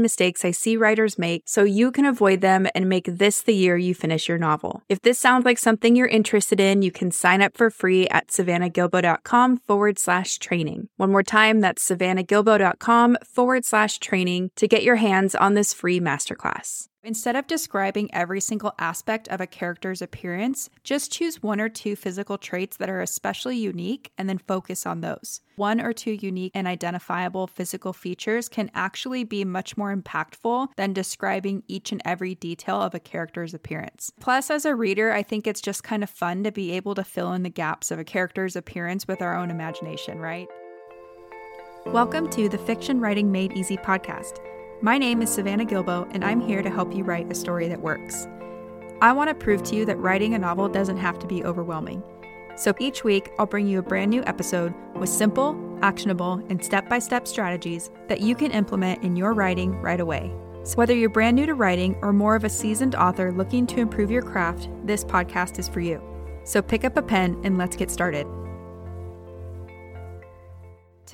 mistakes I see writers make so you can avoid them and make this the year you finish your novel. If this sounds like something you're interested in, you can sign up for free at savannahgilbo.com forward slash training. One more time, that's savannahgilbo.com forward slash training to get your hands on this free masterclass. Instead of describing every single aspect of a character's appearance, just choose one or two physical traits that are especially unique and then focus on those. One or two unique and identifiable physical features can actually be much more impactful than describing each and every detail of a character's appearance. Plus, as a reader, I think it's just kind of fun to be able to fill in the gaps of a character's appearance with our own imagination, right? Welcome to the Fiction Writing Made Easy podcast. My name is Savannah Gilbo, and I'm here to help you write a story that works. I want to prove to you that writing a novel doesn't have to be overwhelming. So each week, I'll bring you a brand new episode with simple, actionable, and step by step strategies that you can implement in your writing right away. So, whether you're brand new to writing or more of a seasoned author looking to improve your craft, this podcast is for you. So, pick up a pen and let's get started.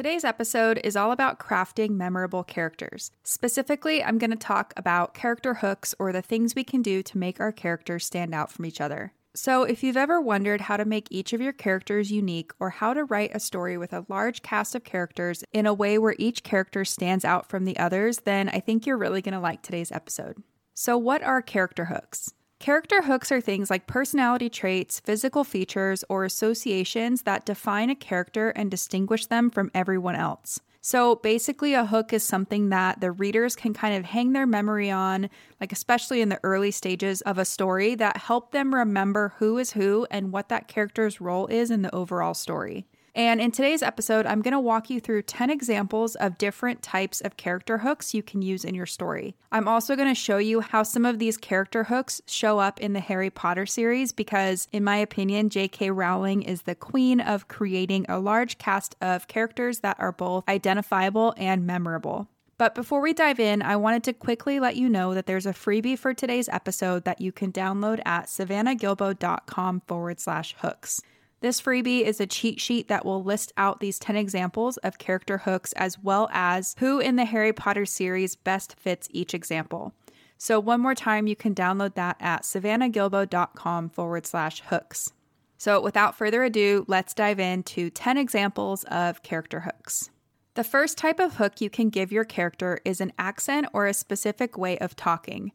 Today's episode is all about crafting memorable characters. Specifically, I'm going to talk about character hooks or the things we can do to make our characters stand out from each other. So, if you've ever wondered how to make each of your characters unique or how to write a story with a large cast of characters in a way where each character stands out from the others, then I think you're really going to like today's episode. So, what are character hooks? Character hooks are things like personality traits, physical features, or associations that define a character and distinguish them from everyone else. So basically, a hook is something that the readers can kind of hang their memory on, like especially in the early stages of a story, that help them remember who is who and what that character's role is in the overall story. And in today's episode, I'm going to walk you through 10 examples of different types of character hooks you can use in your story. I'm also going to show you how some of these character hooks show up in the Harry Potter series because, in my opinion, J.K. Rowling is the queen of creating a large cast of characters that are both identifiable and memorable. But before we dive in, I wanted to quickly let you know that there's a freebie for today's episode that you can download at savannahgilbo.com forward slash hooks. This freebie is a cheat sheet that will list out these 10 examples of character hooks as well as who in the Harry Potter series best fits each example. So, one more time, you can download that at savannahgilbo.com forward slash hooks. So, without further ado, let's dive into 10 examples of character hooks. The first type of hook you can give your character is an accent or a specific way of talking.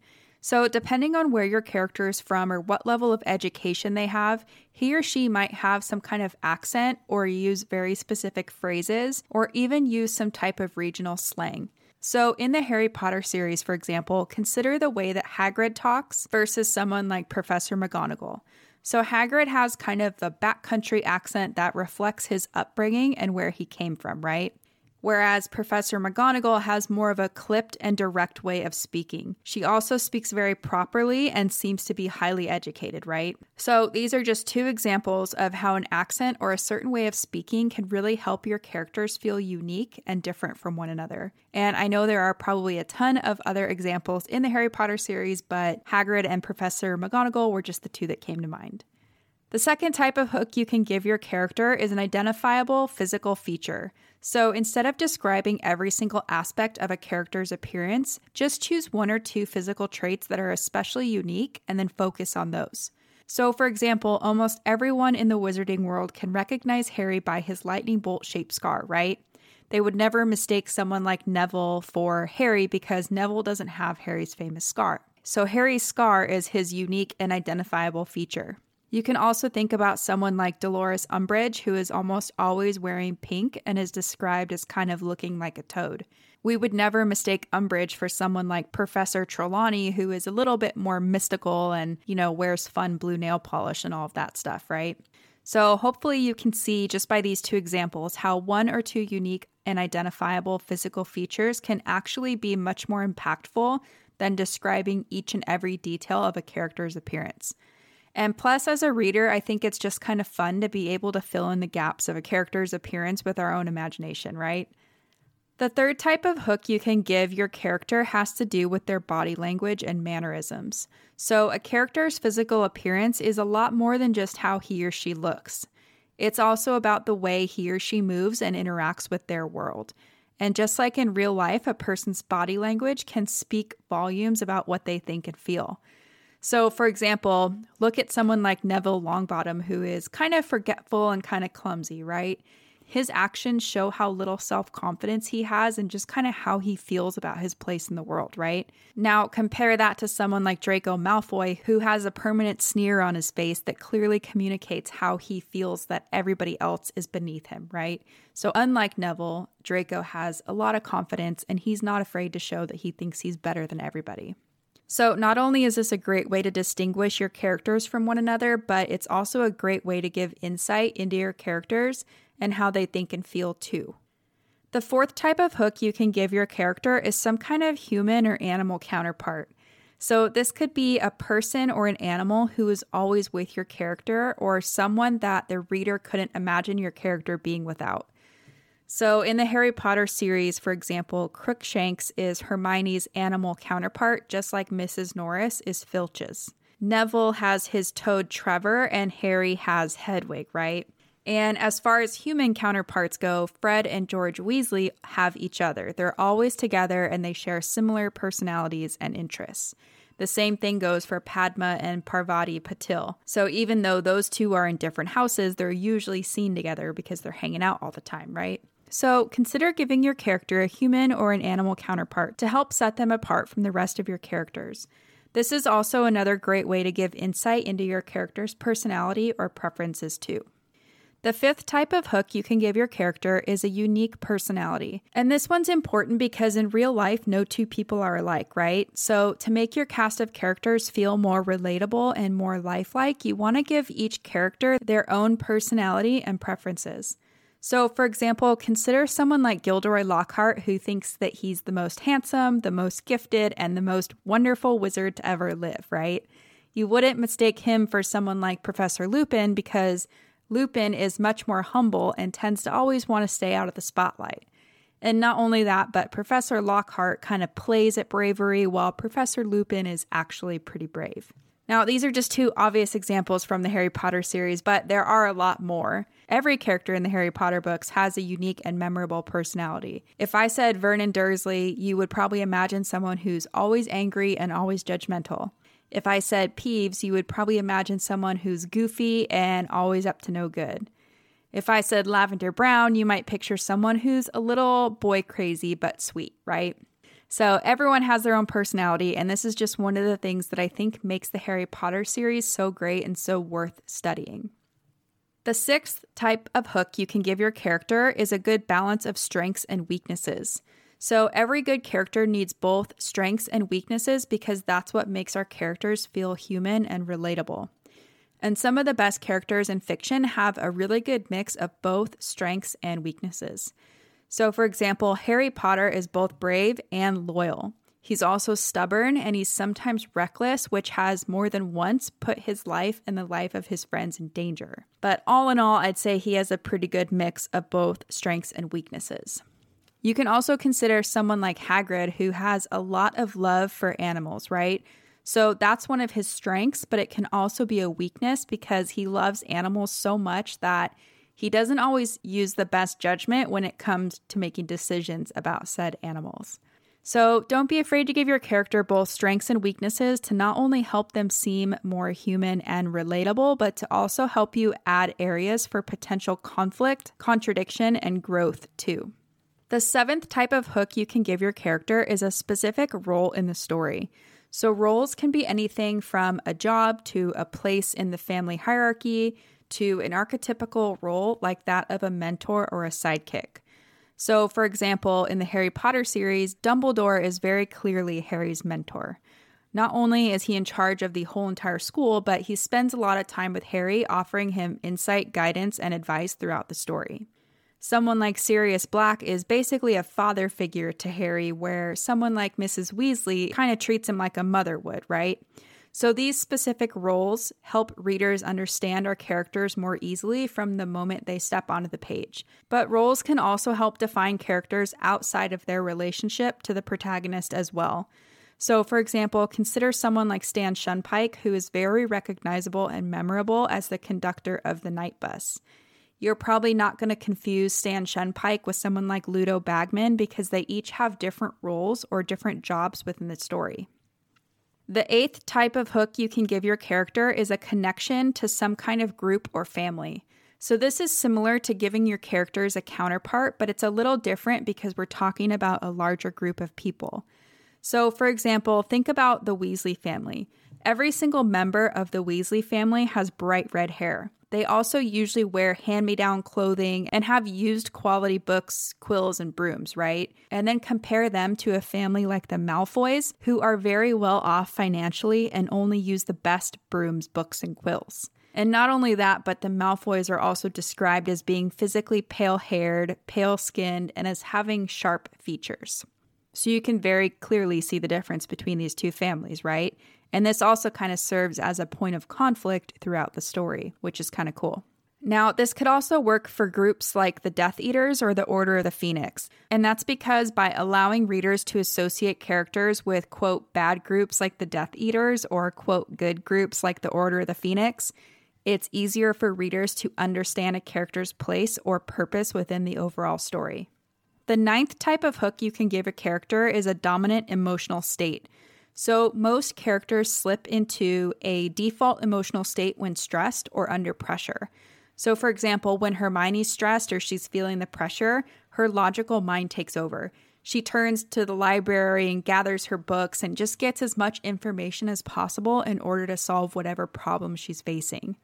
So, depending on where your character is from or what level of education they have, he or she might have some kind of accent or use very specific phrases or even use some type of regional slang. So, in the Harry Potter series, for example, consider the way that Hagrid talks versus someone like Professor McGonagall. So, Hagrid has kind of the backcountry accent that reflects his upbringing and where he came from, right? Whereas Professor McGonagall has more of a clipped and direct way of speaking. She also speaks very properly and seems to be highly educated, right? So, these are just two examples of how an accent or a certain way of speaking can really help your characters feel unique and different from one another. And I know there are probably a ton of other examples in the Harry Potter series, but Hagrid and Professor McGonagall were just the two that came to mind. The second type of hook you can give your character is an identifiable physical feature. So instead of describing every single aspect of a character's appearance, just choose one or two physical traits that are especially unique and then focus on those. So, for example, almost everyone in the wizarding world can recognize Harry by his lightning bolt shaped scar, right? They would never mistake someone like Neville for Harry because Neville doesn't have Harry's famous scar. So, Harry's scar is his unique and identifiable feature. You can also think about someone like Dolores Umbridge, who is almost always wearing pink and is described as kind of looking like a toad. We would never mistake Umbridge for someone like Professor Trelawney, who is a little bit more mystical and, you know, wears fun blue nail polish and all of that stuff, right? So, hopefully, you can see just by these two examples how one or two unique and identifiable physical features can actually be much more impactful than describing each and every detail of a character's appearance. And plus, as a reader, I think it's just kind of fun to be able to fill in the gaps of a character's appearance with our own imagination, right? The third type of hook you can give your character has to do with their body language and mannerisms. So, a character's physical appearance is a lot more than just how he or she looks. It's also about the way he or she moves and interacts with their world. And just like in real life, a person's body language can speak volumes about what they think and feel. So, for example, look at someone like Neville Longbottom, who is kind of forgetful and kind of clumsy, right? His actions show how little self confidence he has and just kind of how he feels about his place in the world, right? Now, compare that to someone like Draco Malfoy, who has a permanent sneer on his face that clearly communicates how he feels that everybody else is beneath him, right? So, unlike Neville, Draco has a lot of confidence and he's not afraid to show that he thinks he's better than everybody. So, not only is this a great way to distinguish your characters from one another, but it's also a great way to give insight into your characters and how they think and feel too. The fourth type of hook you can give your character is some kind of human or animal counterpart. So, this could be a person or an animal who is always with your character, or someone that the reader couldn't imagine your character being without. So, in the Harry Potter series, for example, Crookshanks is Hermione's animal counterpart, just like Mrs. Norris is Filch's. Neville has his toad Trevor, and Harry has Hedwig, right? And as far as human counterparts go, Fred and George Weasley have each other. They're always together and they share similar personalities and interests. The same thing goes for Padma and Parvati Patil. So even though those two are in different houses, they're usually seen together because they're hanging out all the time, right? So consider giving your character a human or an animal counterpart to help set them apart from the rest of your characters. This is also another great way to give insight into your character's personality or preferences, too. The fifth type of hook you can give your character is a unique personality. And this one's important because in real life, no two people are alike, right? So, to make your cast of characters feel more relatable and more lifelike, you want to give each character their own personality and preferences. So, for example, consider someone like Gilderoy Lockhart who thinks that he's the most handsome, the most gifted, and the most wonderful wizard to ever live, right? You wouldn't mistake him for someone like Professor Lupin because Lupin is much more humble and tends to always want to stay out of the spotlight. And not only that, but Professor Lockhart kind of plays at bravery while Professor Lupin is actually pretty brave. Now, these are just two obvious examples from the Harry Potter series, but there are a lot more. Every character in the Harry Potter books has a unique and memorable personality. If I said Vernon Dursley, you would probably imagine someone who's always angry and always judgmental. If I said Peeves, you would probably imagine someone who's goofy and always up to no good. If I said Lavender Brown, you might picture someone who's a little boy crazy but sweet, right? So everyone has their own personality, and this is just one of the things that I think makes the Harry Potter series so great and so worth studying. The sixth type of hook you can give your character is a good balance of strengths and weaknesses. So, every good character needs both strengths and weaknesses because that's what makes our characters feel human and relatable. And some of the best characters in fiction have a really good mix of both strengths and weaknesses. So, for example, Harry Potter is both brave and loyal. He's also stubborn and he's sometimes reckless, which has more than once put his life and the life of his friends in danger. But all in all, I'd say he has a pretty good mix of both strengths and weaknesses. You can also consider someone like Hagrid who has a lot of love for animals, right? So that's one of his strengths, but it can also be a weakness because he loves animals so much that he doesn't always use the best judgment when it comes to making decisions about said animals. So don't be afraid to give your character both strengths and weaknesses to not only help them seem more human and relatable, but to also help you add areas for potential conflict, contradiction, and growth too. The seventh type of hook you can give your character is a specific role in the story. So, roles can be anything from a job to a place in the family hierarchy to an archetypical role like that of a mentor or a sidekick. So, for example, in the Harry Potter series, Dumbledore is very clearly Harry's mentor. Not only is he in charge of the whole entire school, but he spends a lot of time with Harry, offering him insight, guidance, and advice throughout the story. Someone like Sirius Black is basically a father figure to Harry, where someone like Mrs. Weasley kind of treats him like a mother would, right? So these specific roles help readers understand our characters more easily from the moment they step onto the page. But roles can also help define characters outside of their relationship to the protagonist as well. So, for example, consider someone like Stan Shunpike, who is very recognizable and memorable as the conductor of the night bus. You're probably not going to confuse Stan Shunpike with someone like Ludo Bagman because they each have different roles or different jobs within the story. The eighth type of hook you can give your character is a connection to some kind of group or family. So, this is similar to giving your characters a counterpart, but it's a little different because we're talking about a larger group of people. So, for example, think about the Weasley family. Every single member of the Weasley family has bright red hair. They also usually wear hand me down clothing and have used quality books, quills, and brooms, right? And then compare them to a family like the Malfoys, who are very well off financially and only use the best brooms, books, and quills. And not only that, but the Malfoys are also described as being physically pale haired, pale skinned, and as having sharp features. So you can very clearly see the difference between these two families, right? And this also kind of serves as a point of conflict throughout the story, which is kind of cool. Now, this could also work for groups like the Death Eaters or the Order of the Phoenix. And that's because by allowing readers to associate characters with, quote, bad groups like the Death Eaters or, quote, good groups like the Order of the Phoenix, it's easier for readers to understand a character's place or purpose within the overall story. The ninth type of hook you can give a character is a dominant emotional state. So, most characters slip into a default emotional state when stressed or under pressure. So, for example, when Hermione's stressed or she's feeling the pressure, her logical mind takes over. She turns to the library and gathers her books and just gets as much information as possible in order to solve whatever problem she's facing.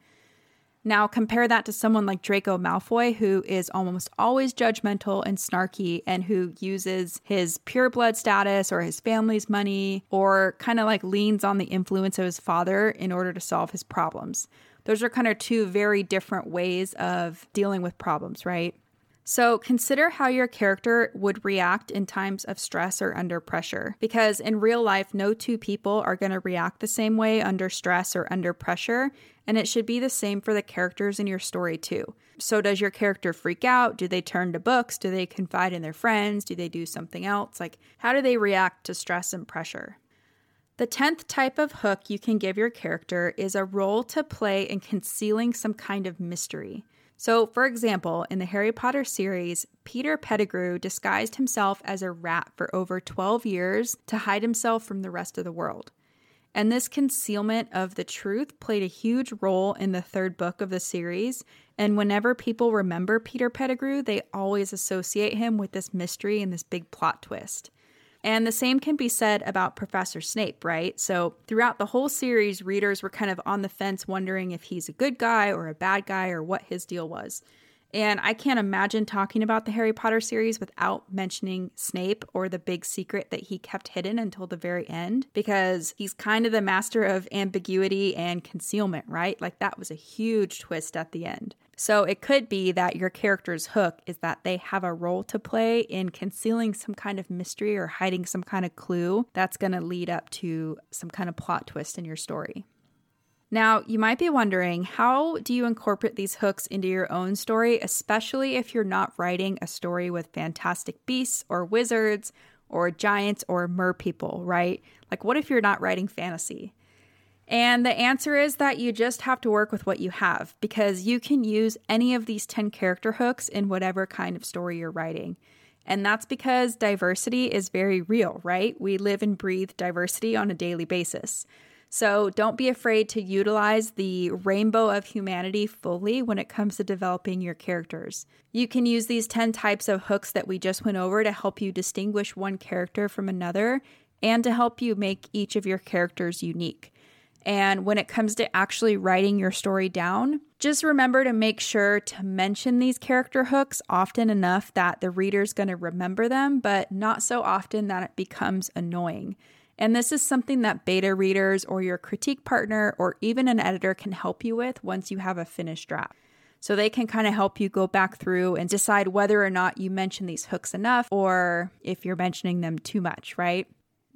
Now, compare that to someone like Draco Malfoy, who is almost always judgmental and snarky and who uses his pure blood status or his family's money or kind of like leans on the influence of his father in order to solve his problems. Those are kind of two very different ways of dealing with problems, right? So consider how your character would react in times of stress or under pressure. Because in real life, no two people are going to react the same way under stress or under pressure. And it should be the same for the characters in your story, too. So, does your character freak out? Do they turn to books? Do they confide in their friends? Do they do something else? Like, how do they react to stress and pressure? The 10th type of hook you can give your character is a role to play in concealing some kind of mystery. So, for example, in the Harry Potter series, Peter Pettigrew disguised himself as a rat for over 12 years to hide himself from the rest of the world. And this concealment of the truth played a huge role in the third book of the series. And whenever people remember Peter Pettigrew, they always associate him with this mystery and this big plot twist. And the same can be said about Professor Snape, right? So, throughout the whole series, readers were kind of on the fence wondering if he's a good guy or a bad guy or what his deal was. And I can't imagine talking about the Harry Potter series without mentioning Snape or the big secret that he kept hidden until the very end, because he's kind of the master of ambiguity and concealment, right? Like that was a huge twist at the end. So it could be that your character's hook is that they have a role to play in concealing some kind of mystery or hiding some kind of clue that's going to lead up to some kind of plot twist in your story. Now, you might be wondering how do you incorporate these hooks into your own story, especially if you're not writing a story with fantastic beasts or wizards or giants or mer people, right? Like, what if you're not writing fantasy? And the answer is that you just have to work with what you have because you can use any of these 10 character hooks in whatever kind of story you're writing. And that's because diversity is very real, right? We live and breathe diversity on a daily basis. So don't be afraid to utilize the rainbow of humanity fully when it comes to developing your characters. You can use these 10 types of hooks that we just went over to help you distinguish one character from another and to help you make each of your characters unique. And when it comes to actually writing your story down, just remember to make sure to mention these character hooks often enough that the reader's going to remember them, but not so often that it becomes annoying. And this is something that beta readers or your critique partner or even an editor can help you with once you have a finished draft. So they can kind of help you go back through and decide whether or not you mention these hooks enough or if you're mentioning them too much, right?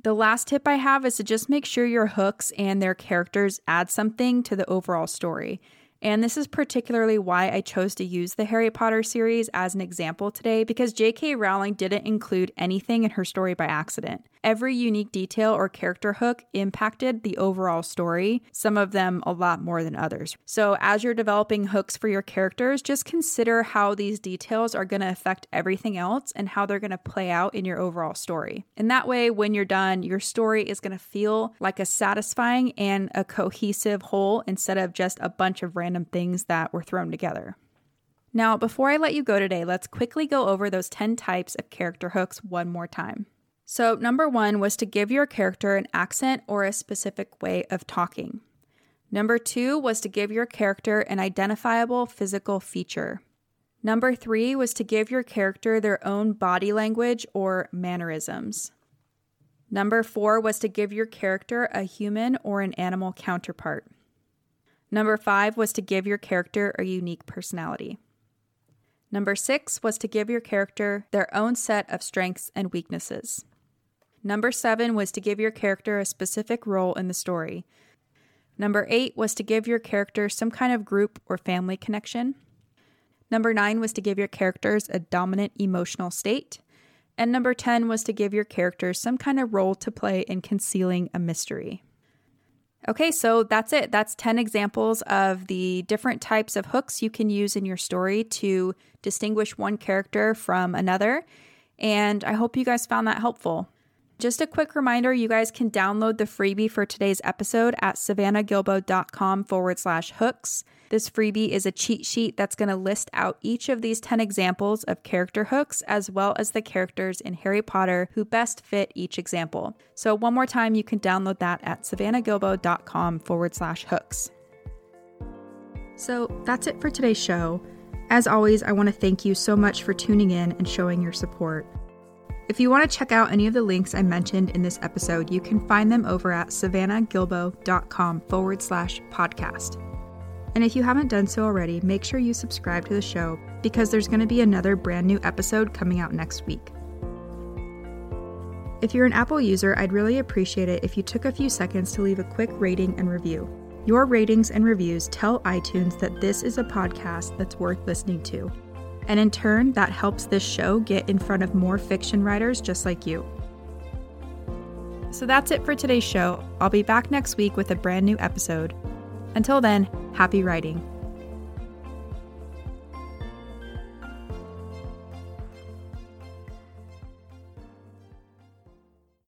The last tip I have is to just make sure your hooks and their characters add something to the overall story. And this is particularly why I chose to use the Harry Potter series as an example today because J.K. Rowling didn't include anything in her story by accident. Every unique detail or character hook impacted the overall story, some of them a lot more than others. So, as you're developing hooks for your characters, just consider how these details are going to affect everything else and how they're going to play out in your overall story. And that way, when you're done, your story is going to feel like a satisfying and a cohesive whole instead of just a bunch of random things that were thrown together. Now, before I let you go today, let's quickly go over those 10 types of character hooks one more time. So, number one was to give your character an accent or a specific way of talking. Number two was to give your character an identifiable physical feature. Number three was to give your character their own body language or mannerisms. Number four was to give your character a human or an animal counterpart. Number five was to give your character a unique personality. Number six was to give your character their own set of strengths and weaknesses. Number seven was to give your character a specific role in the story. Number eight was to give your character some kind of group or family connection. Number nine was to give your characters a dominant emotional state. And number 10 was to give your characters some kind of role to play in concealing a mystery. Okay, so that's it. That's 10 examples of the different types of hooks you can use in your story to distinguish one character from another. And I hope you guys found that helpful. Just a quick reminder you guys can download the freebie for today's episode at savannahgilbo.com forward slash hooks. This freebie is a cheat sheet that's going to list out each of these 10 examples of character hooks, as well as the characters in Harry Potter who best fit each example. So, one more time, you can download that at savannahgilbo.com forward slash hooks. So, that's it for today's show. As always, I want to thank you so much for tuning in and showing your support. If you want to check out any of the links I mentioned in this episode, you can find them over at savannahgilbo.com forward slash podcast. And if you haven't done so already, make sure you subscribe to the show because there's going to be another brand new episode coming out next week. If you're an Apple user, I'd really appreciate it if you took a few seconds to leave a quick rating and review. Your ratings and reviews tell iTunes that this is a podcast that's worth listening to. And in turn, that helps this show get in front of more fiction writers just like you. So that's it for today's show. I'll be back next week with a brand new episode. Until then, happy writing.